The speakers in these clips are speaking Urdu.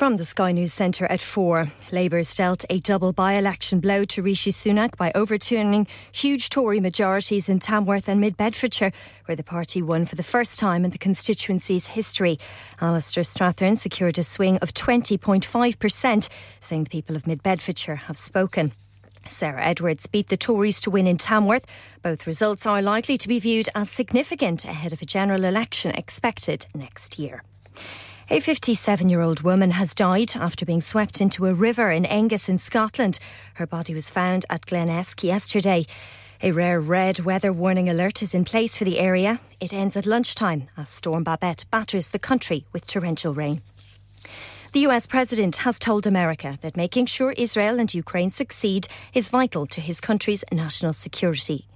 From the Sky News Centre at 4, Labour's dealt a double by election blow to Rishi Sunak by overturning huge Tory majorities in Tamworth and Mid Bedfordshire, where the party won for the first time in the constituency's history. Alastair Strathern secured a swing of 20.5%, saying the people of Mid Bedfordshire have spoken. Sarah Edwards beat the Tories to win in Tamworth. Both results are likely to be viewed as significant ahead of a general election expected next year. A 57 year old woman has died after being swept into a river in Angus in Scotland. Her body was found at Glen Esk yesterday. A rare red weather warning alert is in place for the area. It ends at lunchtime as Storm Babette batters the country with torrential rain. The US president has told America that making sure Israel and Ukraine succeed is vital to his country's national security.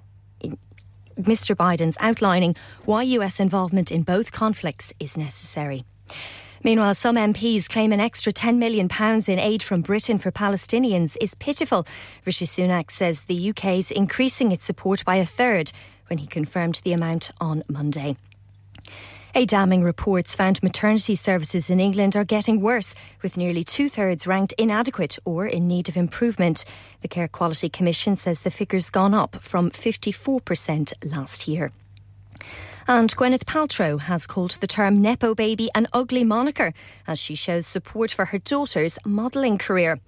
Mr. Biden's outlining why US involvement in both conflicts is necessary. Meanwhile, some MPs claim an extra £10 million in aid from Britain for Palestinians is pitiful. Rishi Sunak says the UK is increasing its support by a third when he confirmed the amount on Monday. A damning reports found maternity services in England are getting worse, with nearly two thirds ranked inadequate or in need of improvement. The Care Quality Commission says the figure's gone up from 54% last year. And Gwyneth Paltrow has called the term Nepo baby an ugly moniker as she shows support for her daughter's modelling career.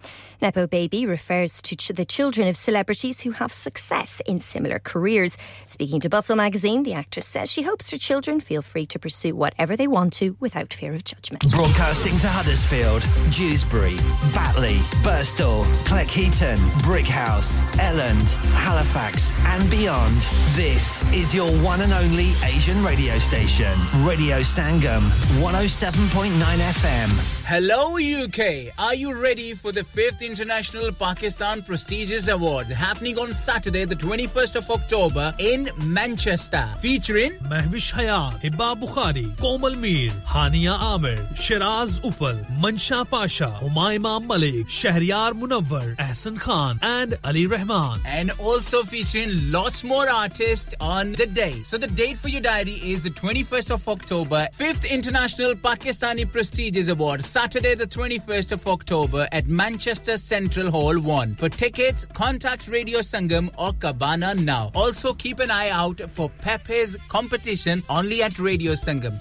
Nepo baby refers to the children of celebrities who have success in similar careers. Speaking to Bustle magazine, the actress says she hopes her children feel free to pursue whatever they want to without fear of judgment. Broadcasting to Huddersfield, Dewsbury, Batley, Burstall, Cleckheaton, Brickhouse, Elland, Halifax, and beyond. This is your one and only Asian Asian radio station, Radio Sangam, 107.9 FM. Hello, UK. Are you ready for the 5th International Pakistan Prestigious Award happening on Saturday, the 21st of October in Manchester? Featuring Mehwish Hayat, Hibba Bukhari, Komal Mir, Hania Amir, Shiraz Upal, Mansha Pasha, Umayma Malik, Shahriyar Munawwar, Ahsan Khan, and Ali Rahman. And also featuring lots more artists on the day. So the date for your diary is the 21st of October, 5th International Pakistani Prestigious Award, Saturday, the 21st of October at Manchester Central Hall 1. For tickets, contact Radio Sangam or Cabana now. Also, keep an eye out for Pepe's competition only at Radio Sangam.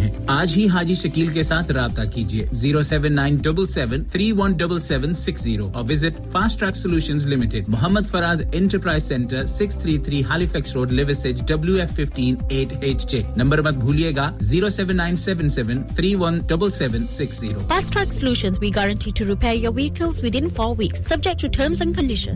آج ہی حاجی شکیل کے ساتھ رابطہ کیجیے، zero seven nine double seven, three one double seven, six zero اور visit Fast Track Solution Limited, Muhammad Faraz enterprise centre, six three three Halifax Road Liversedge W F fifteen eight H J number مت بھولیے گا، zero seven nine seven seven, three one double seven, six zero. Fast Track Solution we guarantee to repair your vehicles within four weeks subject to terms and condition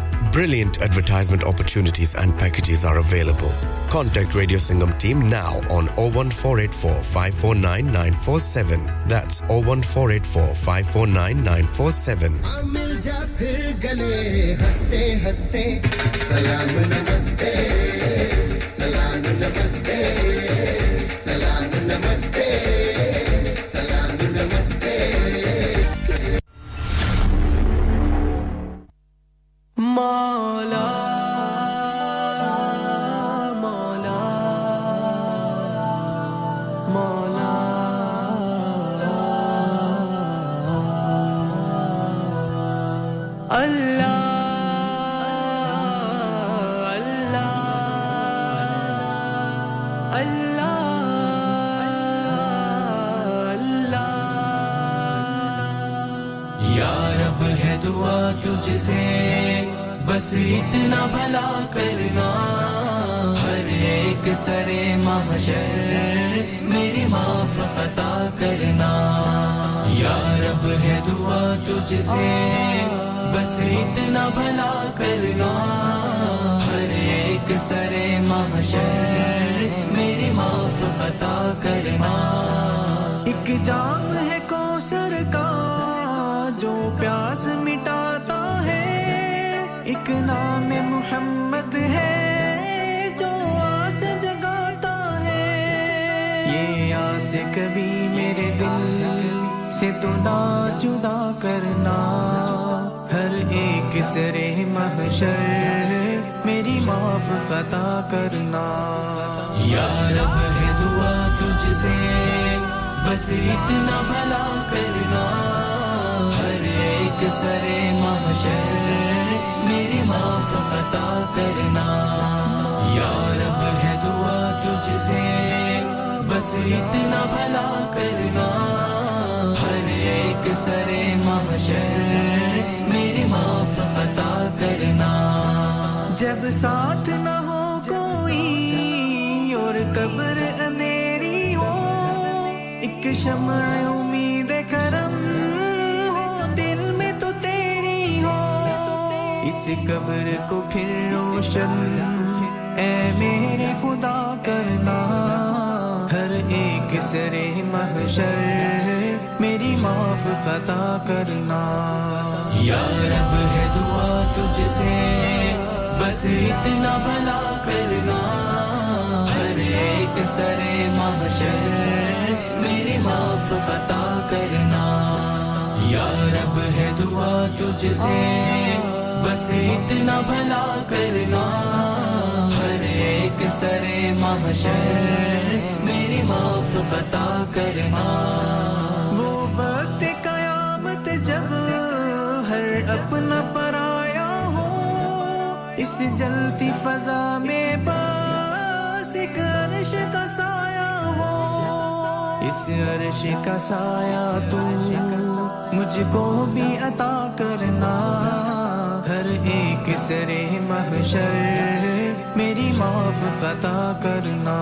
Brilliant advertisement opportunities and packages are available. Contact Radio Singham team now on 01484 549 947. That's 01484 549 947. تجھ سے بس اتنا بھلا کرنا۔ ہر ایک سرے محشر میری معاف خطا کرنا۔ یا رب ہے دعا تجھ سے بس اتنا بھلا کرنا۔ ہر ایک سرے محشر میری معاف خطا کرنا۔ ایک جام ہے کوسر کا جو پیاس مٹاتا ہے ایک نام محمد ہے، جو آس جگاتا ہے۔ یہ آس کبھی میرے دل سے تو نہ جدا کرنا۔ ہر ایک سرے محشر میری معاف خطا کرنا۔ یا رب ہے دعا تجھ سے، بس اتنا بھلا کرنا۔ ہر ایک سرے محشر میری معاف خطا کرنا۔ یا رب ہے دعا تجھ سے، بس اتنا بھلا کرنا۔ ہر ایک سرے محشر، میری معاف خطا کرنا۔ جب ساتھ نہ ہو کوئی اور قبر اندھیری ہو، ایک شمع امید کرم قبر کو پھر روشن۔ اے میرے خدا، کرنا۔ ہر ایک سرے محشر۔ میری معاف خطا کرنا۔ یا رب، ہے دعا تجھ سے بس اتنا بھلا کرنا۔ ہر ایک سرے محشر۔ میری معاف خطا کرنا۔ یا رب، ہے دعا تجھ سے بس اتنا بھلا کرنا، ہر ایک سرے محشر، میری معاف خطا کرنا۔ وہ وقت قیامت جب ہر اپنا پرایا ہو، اس جلتی فضا میں بس ایک عرش کا سایہ ہو۔ اس عرش کا سایہ تو مجھ کو بھی عطا کرنا۔ ہر ایک سرے محشر، میری معاف خطا کرنا۔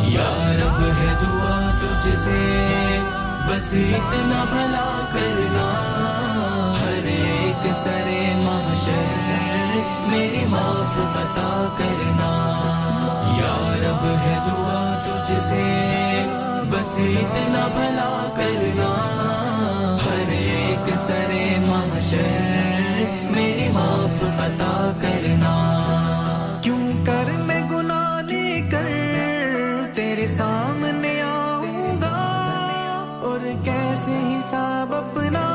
یا رب، ہے دعا تجھ سے، بس اتنا بھلا کرنا۔ ہر ایک سرے محشر، میری معاف خطا کرنا۔ یا رب، ہے دعا تجھ سے، بس اتنا بھلا کرنا۔ ہر ایک سرے محشر، میری معاف خطا کرنا۔ کیوں کر میں گناہ لے کر تیرے سامنے آؤں گا۔ اور کیسے حساب اپنا؟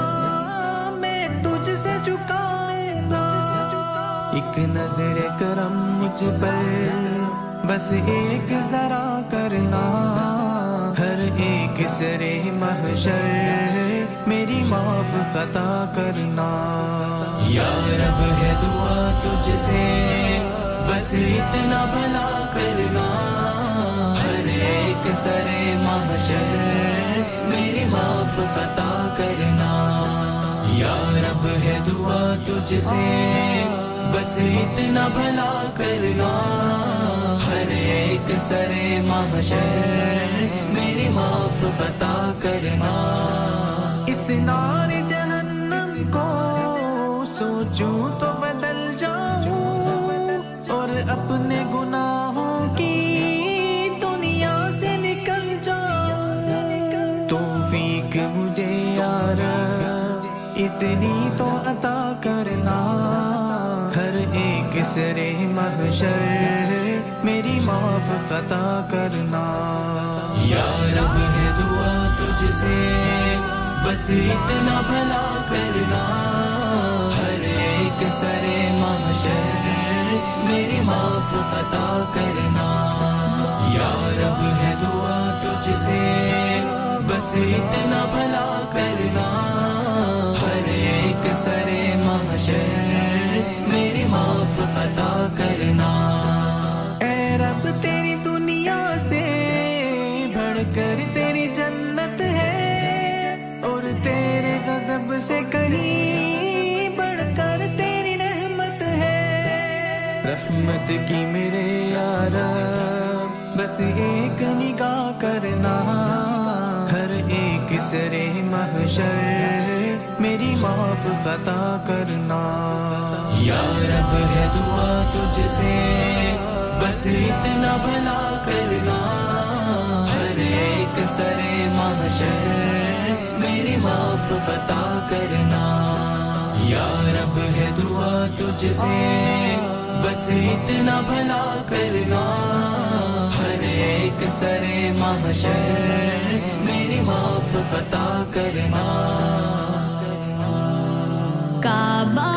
میں تجھ سے چکاؤں گا۔ ایک نظر کرم مجھ پر، بس ایک ذرا کرنا۔ ہر ایک سرے محشر۔ میری معاف خطا کرنا۔ یا رب ہے دعا تجھ سے بس اتنا بھلا کرنا۔ ہر ایک سرے محشر میری معاف خطا کرنا۔ یا رب ہے دعا تجھ سے بس اتنا بھلا کرنا۔ ہر ایک سرے محشر میری معاف خطا کرنا۔ اس نار جہنم کو سوچوں تو بدل جاؤں اور اپنے گناہوں کی دنیا سے نکل جاؤں۔ توفیق مجھے یار، اتنی تو عطا کرنا۔ ہر ایک سرے محشر میری معاف خطا کرنا۔ یا رب ہے دعا تجھ سے بس اتنا بھلا کرنا، ہر ایک سر محشر میری معاف عطا کرنا۔ یا رب ہے دعا تجھ سے، بس اتنا بھلا کرنا۔ ہر ایک سر محشر میری معاف عطا کرنا۔ اے رب تیری دنیا سے بڑھ کر سب سے کہیں بڑھ کر تیری رحمت ہے۔ رحمت کی میرے یار بس ایک نگاہ کرنا۔ ہر ایک سرے محشر میری معاف خطا کرنا۔ یا رب ہے دعا تجھ سے، بس اتنا بھلا کرنا۔ ہر ایک سرے محشر میری معاف عطا کرنا۔ یا رب ہے دعا تجھ سے بس اتنا بھلا کرنا۔ ہر ایک سر محشر، میری معاف عطا کرنا۔ کعبہ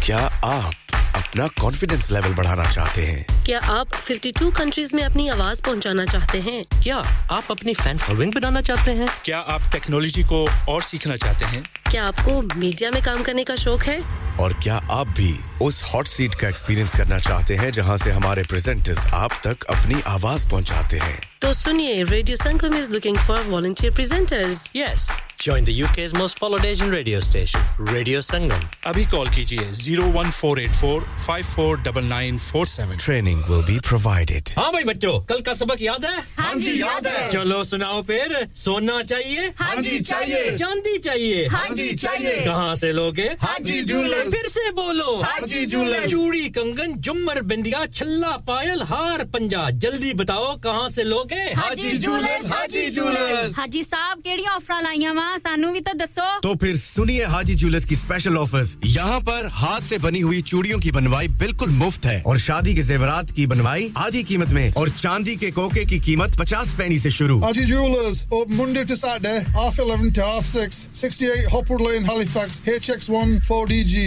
کیا آپ اپنا کانفیڈینس لیول بڑھانا چاہتے ہیں؟ کیا آپ 52 کنٹریز میں اپنی آواز پہنچانا چاہتے ہیں؟ کیا آپ اپنی فین فالوئنگ بنانا چاہتے ہیں؟ کیا آپ ٹیکنالوجی کو اور سیکھنا چاہتے ہیں؟ کیا آپ کو میڈیا میں کام کرنے کا شوق ہے؟ اور کیا آپ بھی اس ہاٹ سیٹ کا ایکسپیرینس کرنا چاہتے ہیں جہاں سے ہمارے پریزنٹرز آپ تک اپنی آواز پہنچاتے ہیں؟ تو سنیے radio Sangam is looking for volunteer presenters yes join the U K most followed Asian radio station radio Sangam ابھی کال کیجیے 01484549947 ٹریننگ ول بی پرووائڈڈ ہاں بھائی بچوں کل کا سبق یاد ہے؟ ہاں جی یاد ہے۔ چلو سناؤ پھر سونا چاہیے؟ ہاں جی چاہیے۔ چاندی چاہیے۔ ہاں جی چاہیے۔ کہاں سے لوگے؟ ہاں جی جولے پھر سے بولو۔ حاجی جولر۔ چوڑی کنگن جمر بندیا چھلا پائل ہار پنجا۔ جلدی بتاؤ کہاں سے لوگے حاجی جولر حاجی جولر۔ حاجی صاحب کیڑی آفراں لائیاں وا سانو بھی تو دسو۔ تو پھر سنیے حاجی جولر کی اسپیشل آفرز یہاں پر ہاتھ سے بنی ہوئی چوڑیوں کی بنوائی بالکل مفت ہے۔ اور شادی کے زیورات کی بنوائی آدھی قیمت میں۔ اور چاندی کے کوکے کی قیمت پچاس پینی سے شروع۔ Haji jewellers open Monday six sixty eight 11 lane half fax 68 X one four D G.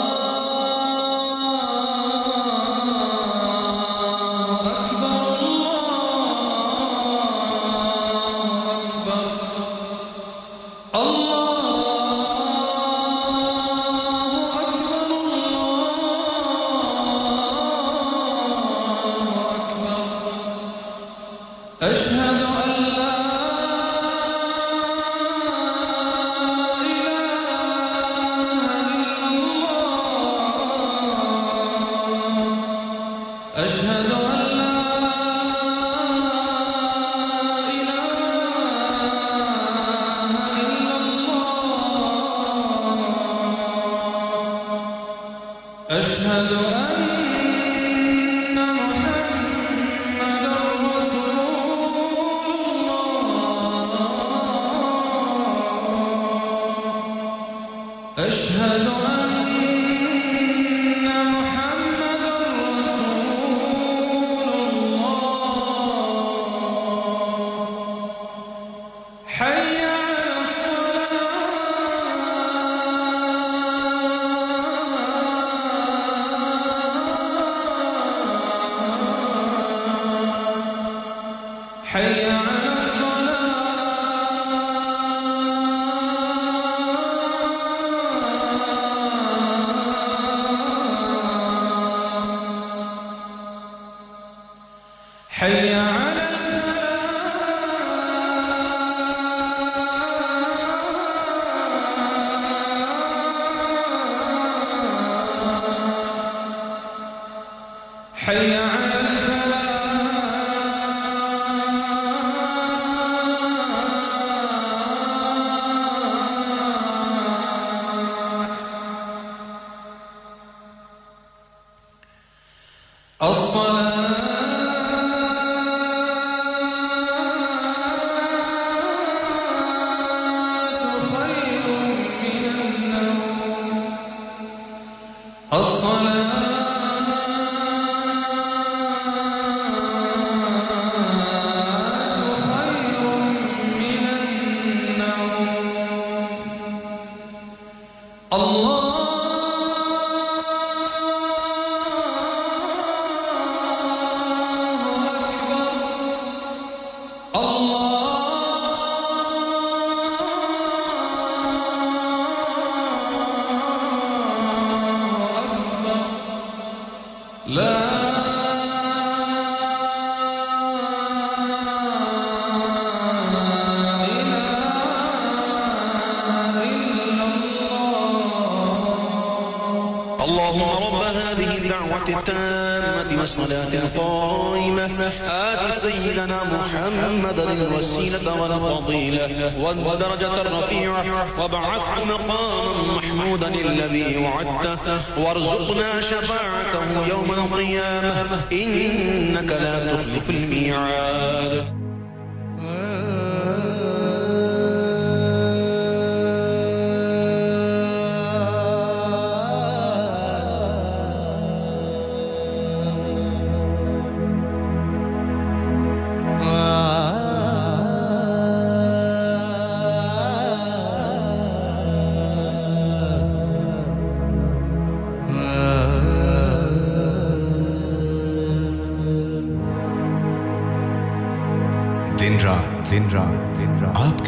محمدا الوسيلة والفضيلة والدرجة الرفيعة. وابعثه مقاما محمودا الذي وعدته. وارزقنا شفاعته يوم القيامة. إنك لا تخلف الميعاد.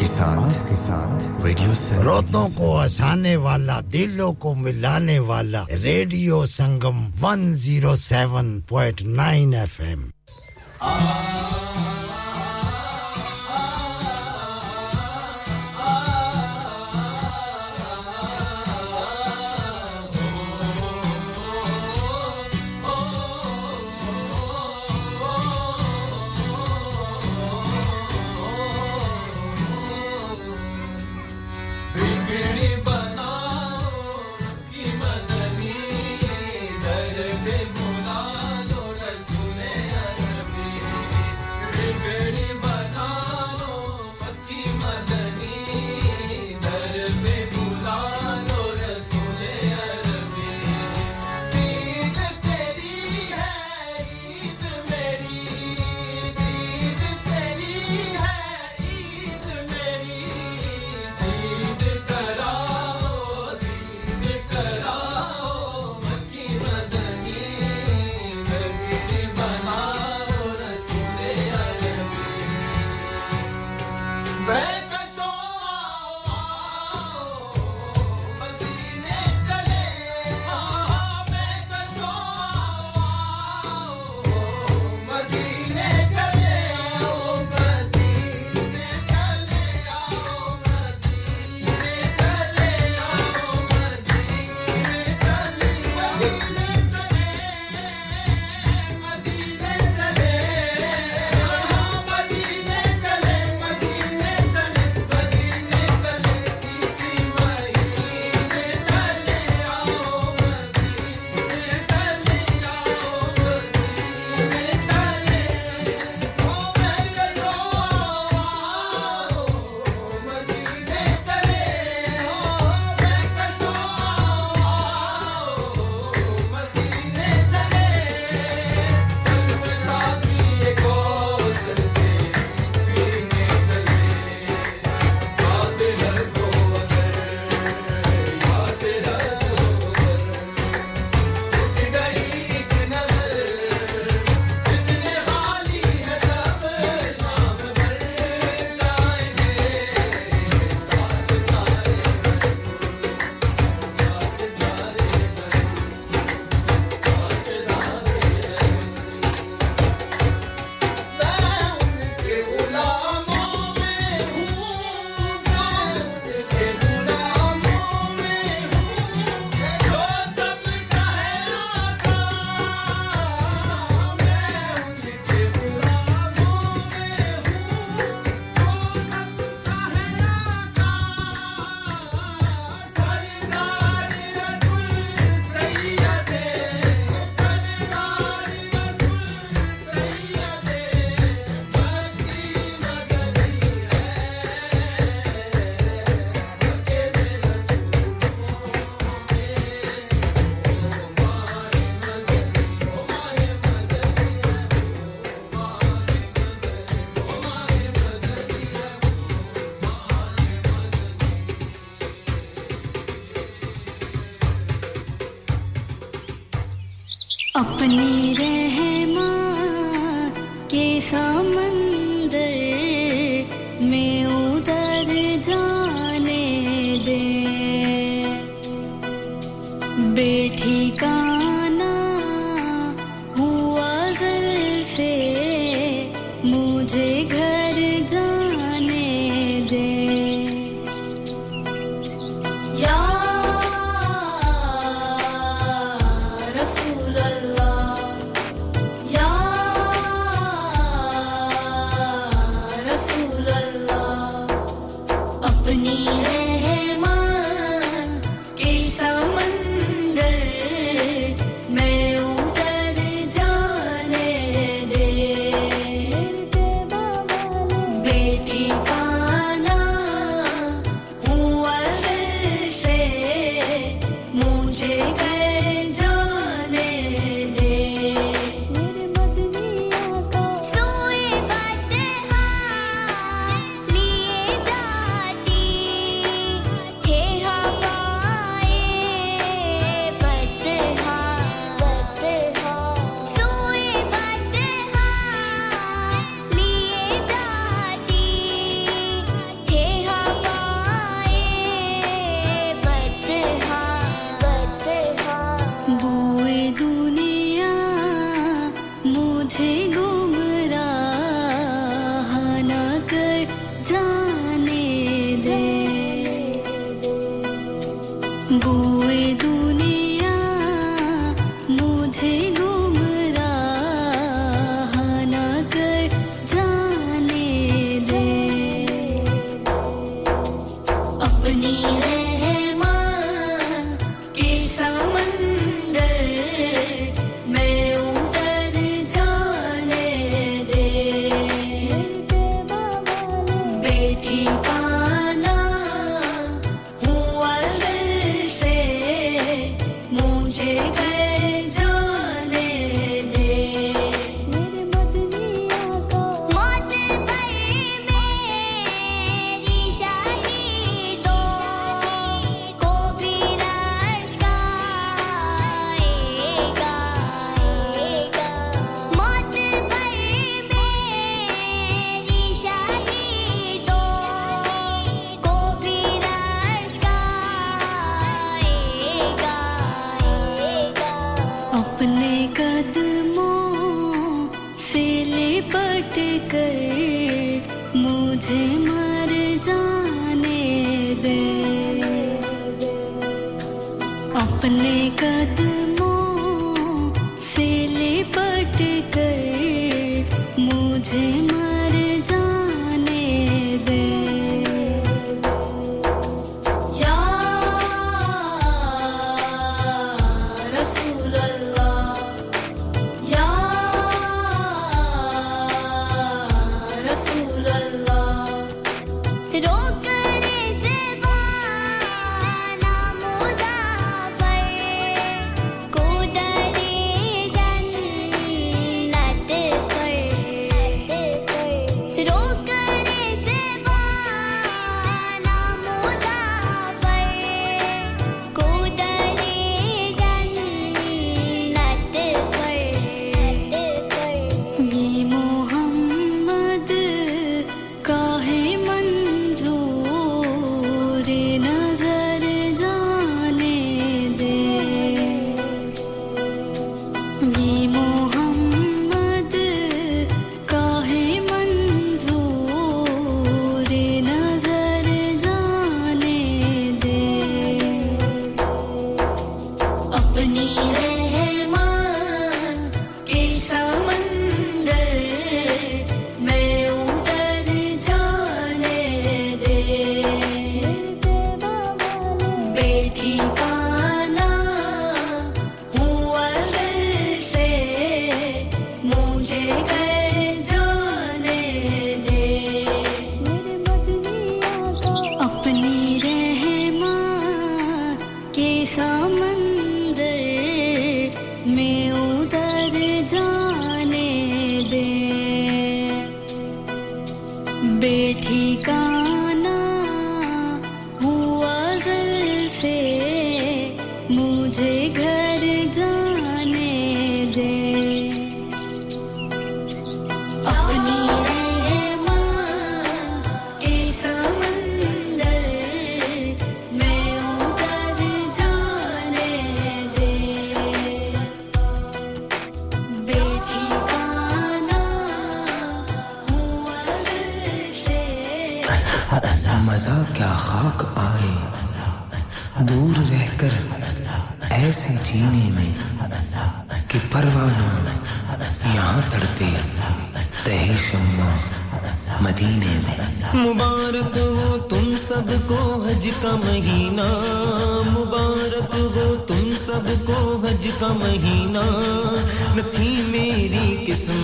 کے ساتھ ریڈیو روتوں کو ہسانے والا، دلوں کو ملانے والا، ریڈیو سنگم 107.9 ایف ایم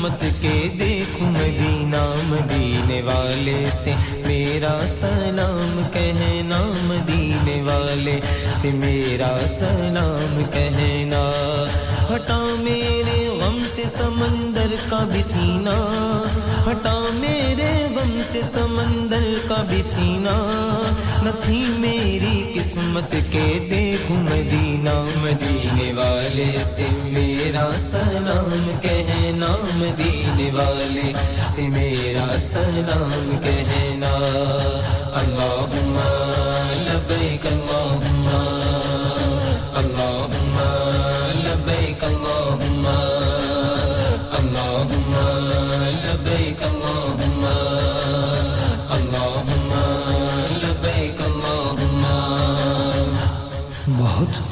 قسمت کے دیکھوں مدینہ، مدینے والے سے میرا سلام کہنا مدینے والے سے میرا سلام کہنا ہٹا میرے غم سے سمندر کا بھی سینہ، ہٹا میرے سے سمندر کا بھی سینا نہ تھی میری قسمت کے دیکھوں مدینہ۔ مدینے والے سے میرا سلام کہنا، مدینے والے سے میرا سلام کہنا۔ اللہم لبیک اللہم اللہم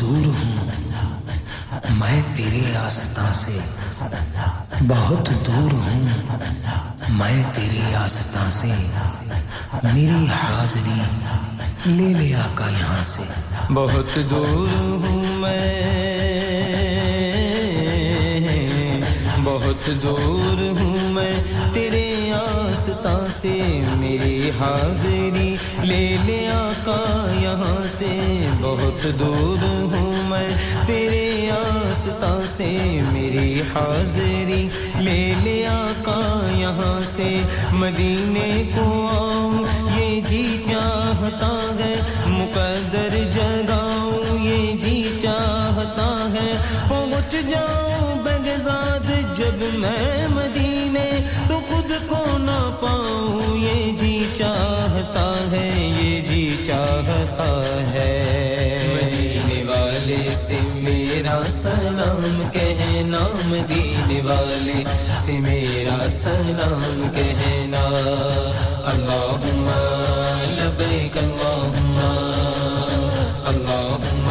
دور ہوں۔ میں تیرے آستاں سے بہت دور ہوں۔ میں تیرے آستاں سے میری حاضری لے لے آقا یہاں سے۔ بہت دور ہوں میں۔ بہت دور ہوں میں تیرے آستا سے میری حاضری لے لے آقا یہاں سے۔ بہت دور ہوں میں تیرے آستا سے میری حاضری لے لے آقا یہاں سے۔ مدینے کو آؤں، یہ جی چاہتا ہے۔ مقدر جگاؤں یہ جی چاہتا ہے۔ پہنچ جاؤں بگزاد جب میں مدینے تو خود کو نہ پاؤں۔ یہ جی چاہتا ہے، یہ جی چاہتا ہے۔ سے میرا سلام کہنا مدینے والے۔ سے میرا سلام کہنا اللہم لبیک اللہم۔ اللہم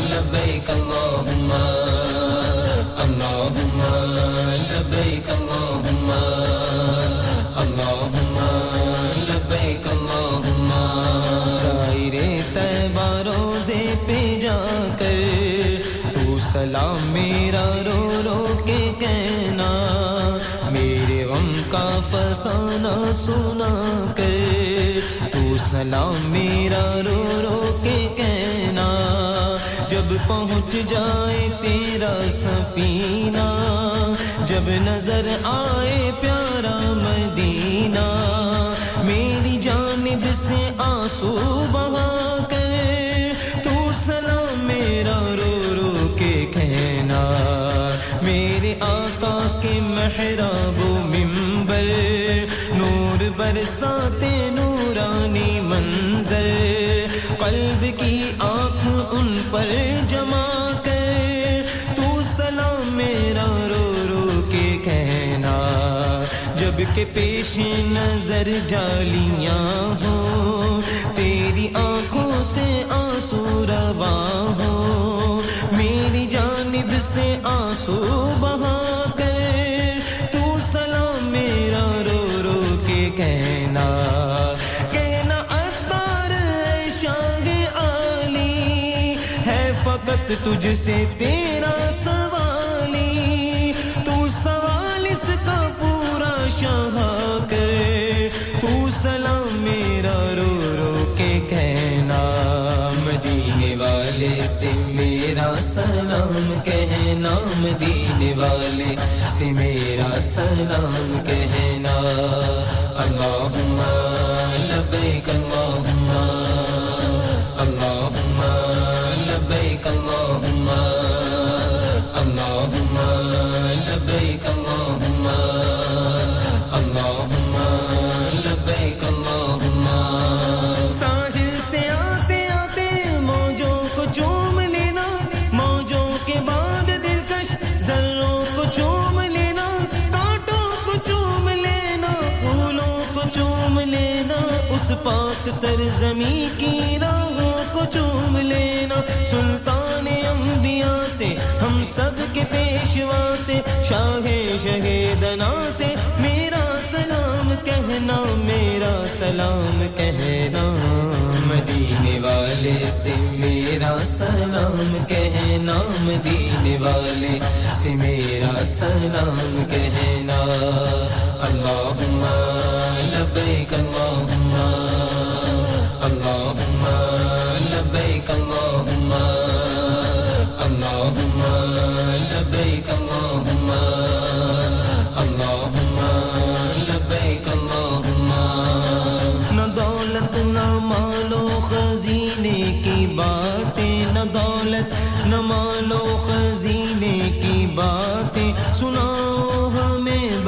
لبیک اللہم۔ اللہم لبیک اللہم۔ سلام میرا رو رو کے کہنا، میرے غم کا فسانہ سنا کر۔ تو سلام میرا رو رو کے کہنا، جب پہنچ جائے تیرا سفینہ، جب نظر آئے پیارا مدینہ، میری جانب سے آنسو بہا کر۔ تو سلام میرا رو محراب و ممبر نور برساتے نورانی منظر۔ قلب کی آنکھ ان پر جما کر، تو سلام میرا رو رو کے کہنا۔ جبکہ پیش نظر جالیاں ہو تیری آنکھوں سے آنسو روا ہو میری جانب سے آنسو بہا کہنا۔ کہنا اختار شاہ عالی ہے فقط تجھ سے تیرا سب والے سے میرا سلام کہنا مدینے والے سے میرا سلام کہنا اللہم لبیک اللہم اللہم پاک سرزمی کی راہوں کو چوم لینا، سلطان انبیاء سے، ہم سب کے پیشوا سے، شاہ شہیدنا سے، میرا سلام کہنا، میرا سلام کہنا۔ مدینے والے سے میرا سلام کہنا، مدینے والے سے میرا سلام کہنا۔ اللہم لبیک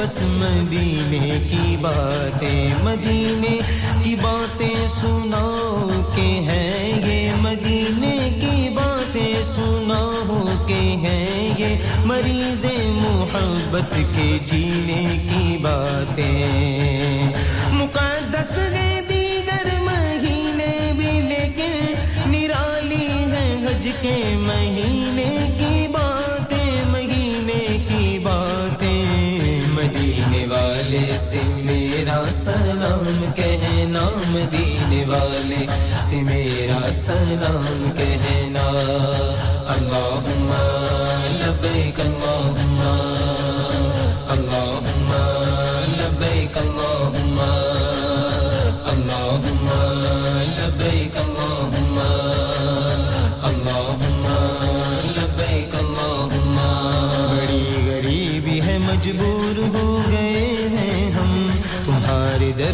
بس مدینے کی باتیں، مدینے کی باتیں سناؤ کہ ہے یہ، مدینے کی باتیں سناؤ کہ ہے یہ۔ مریض محبت کے جینے کی باتیں۔ مقدس ہے دیگر مہینے بھی، لیکن نرالی ہے حج کے مہینے کی سے میرا سلام کہنا مدینے والے۔ سے میرا سلام کہنا اللہم لبیک اللہم۔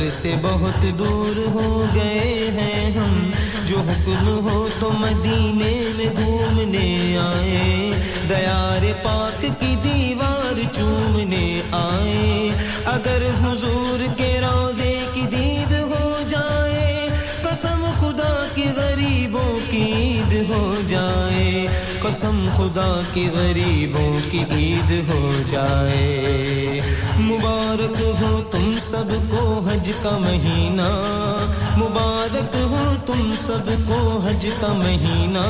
گھر سے بہت دور ہو گئے ہیں ہم۔ جو حکم ہو تو مدینے میں گھومنے آئے۔ دیار پاک کی قسم خدا کی غریبوں کی عید ہو جائے۔ مبارک ہو تم سب کو حج کا مہینہ۔ مبارک ہو تم سب کو حج کا مہینہ،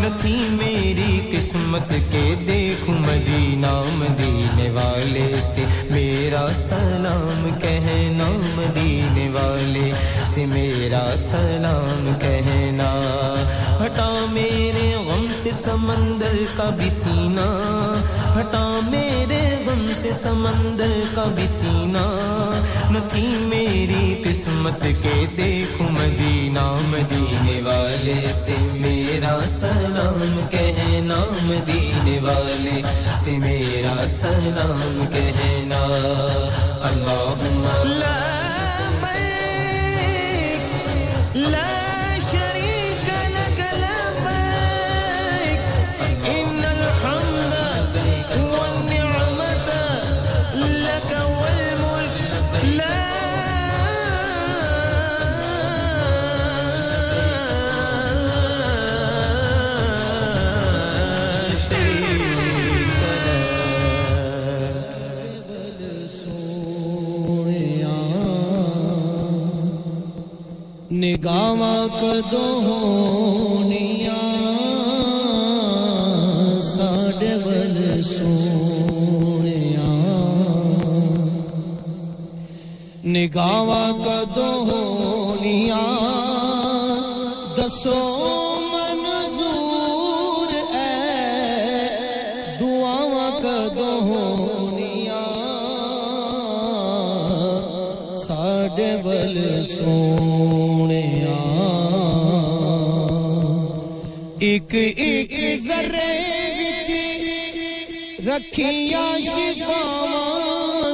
نہ تھی میری قسمت کے دیکھ مدینہ مدینے والے سے میرا سلام کہنا مدینے والے سے میرا سلام کہنا ہٹا میرے غم سے سمندر کا بھی سینہ، ہٹا میرے سے سمندر کا بھی سینہ نہ تھی میری قسمت کے دیکھ مدینہ، مدینے والے سے میرا سلام کہنا، مدینے والے سے میرا سلام کہنا۔ اللہم لا نگاواں کدو ہونیاں ساڈے ول سونیاں۔ نگاواں کدو ہونیاں دسو منظور اے۔ دعاواں کدو ہونیاں ساڈے ول سونیاں ایک ایک ذرے وچ رکھیاں شفاواں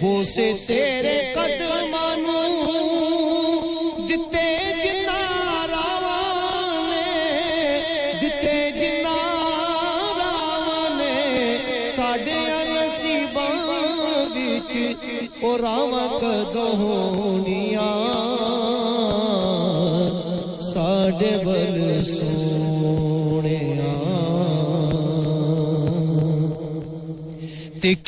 بوسے تیرے قدماں نوں دتے جنا راواں نے دتے جنا راواں نے۔ ساڈے نصیباں وچ او راواں کدوں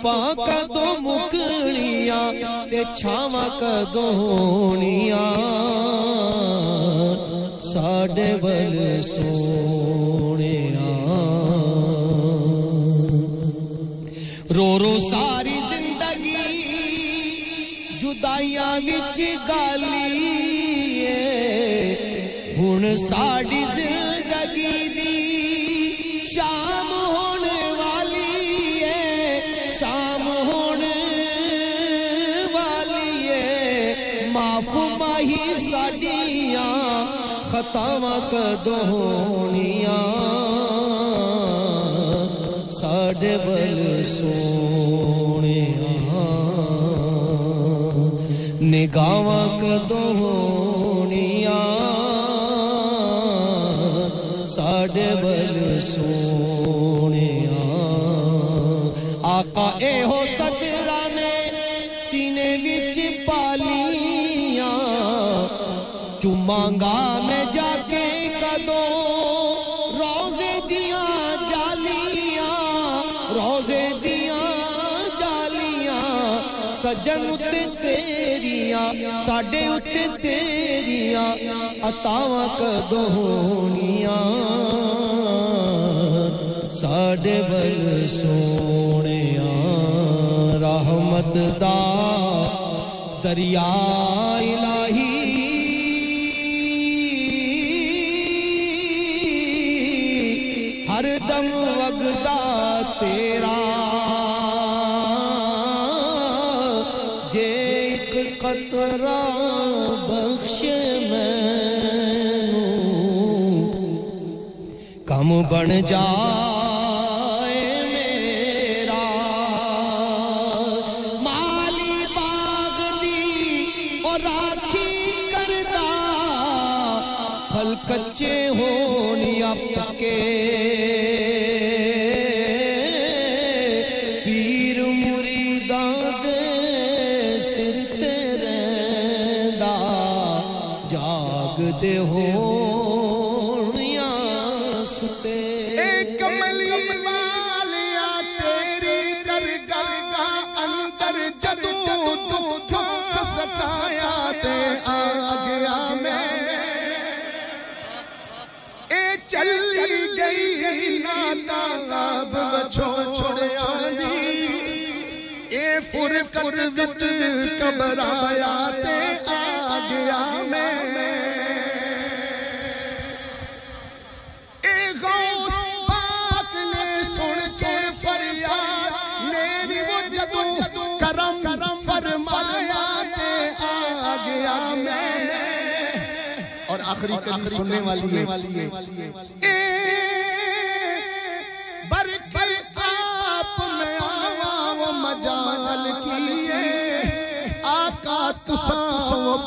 ਧੁੱਪਾਂ ਕਦੋਂ ਮੁਕਲੀਆਂ ਤੇ ਛਾਵਾਂ ਕਦੋਂ ਹੋਣੀਆਂ ਸਾਡੇ ਵੱਲ ਸੋਹਣਿਆ ਰੋ ਰੋ ਸਾਰੀ ਜ਼ਿੰਦਗੀ ਜੁਦਾਈਆਂ ਵਿੱਚ ਗਾਲੀ ਏ ਹੁਣ ਸਾਡੀ ਖਤਾਵਾਂ ਕਦੋਂ ਹੋਣੀਆਂ ਸਾਡੇ ਵੱਲ ਸੋਹਣਿਆ ਨਿਗਾਹਾਂ ਕਦੋਂ ਹੋਣੀਆਂ ਸਾਡੇ ਵੱਲ ਸੋਹਣਿਆ ਆਕਾ ਇਹੋ مانگا میں جا کے کدو۔ روزے دیا جالیاں، روزے دیا جالیاں۔ سجن اتے تیریاں، ساڈے اتے تیریاں۔ اتاو کدو ہونیاں۔ ساڈے بل سونے رحمت دا دریا الہی بن جا میرا۔ مالی باغ کرتا پھل کچے ہونی آپ کے۔ پیر مریدان ہو۔ پور وچ کبرایا تے آ میں جدو کرم فرمایا تے آگیا میں۔ اور آخری کلی سننے والی ہے۔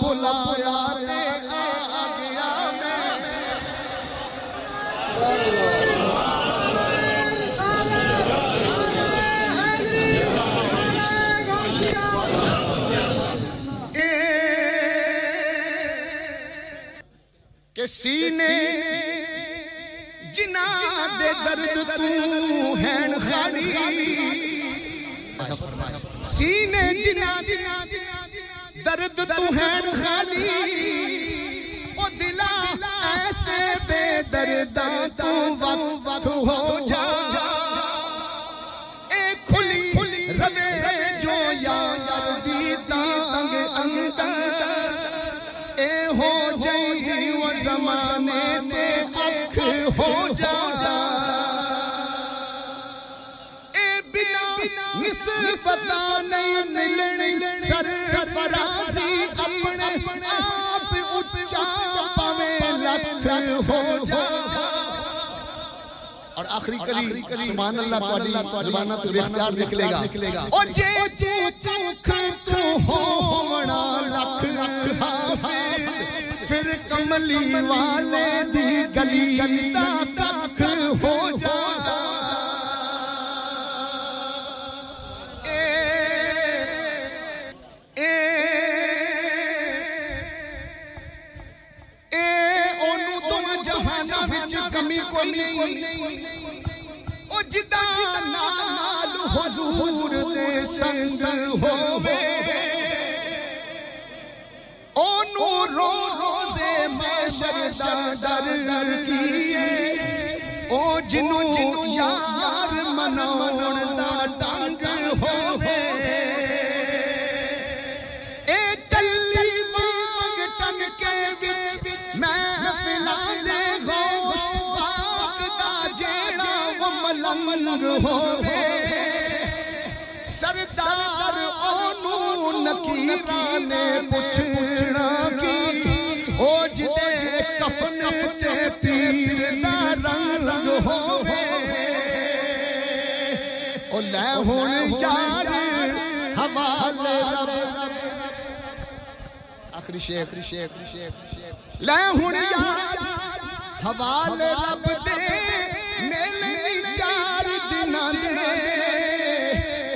بلایا کہ سینے جنا دے درد تو ہین خالی۔ سینے جنا جنا جنا درد تو ہے خالی او دلا ایسے بے دردہ تو وقت ہو جا۔ اے کھلی روے جو یا یردی تانگ اندر۔ اے ہو جائی و زمانے تے اکھ ہو جا۔ نسبتاں نہیں ملنی سر اپنے آپ اچھا پوے لکھ ہو جا۔ اور آخری کلی سبحان اللہ تو علی زبانہ تو اختیار نکلے گا۔ او جے جے تک تو ہو ہونا لکھ لکھ حافظ پھر کملی والے دی گلی تا چمی کو نہیں او جدا نال حضور دے سنگ ہووے۔ اونو روز محشر دا ڈر کیے۔ او جنو یار مناون دا ہوے سردار نکیران پوچھنا کفن تیر رنگ ہوے لے ہون یار رب دے۔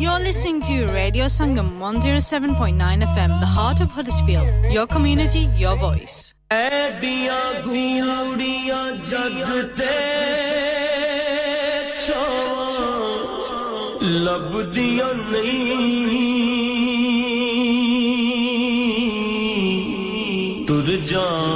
You're listening to Radio Sangam 107.9 FM, the heart of Huddersfield. Your community, your voice. ایڈیاں گھوڑیاں جگتے چھو لب دیا نہیں تر جان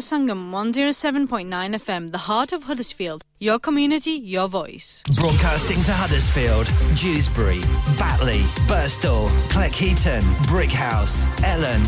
Sangam 107.9 FM, the heart of Huddersfield. Your community, your voice. Broadcasting to Huddersfield, Dewsbury, Batley, Burstall, Cleckheaton, Brickhouse, Ellen.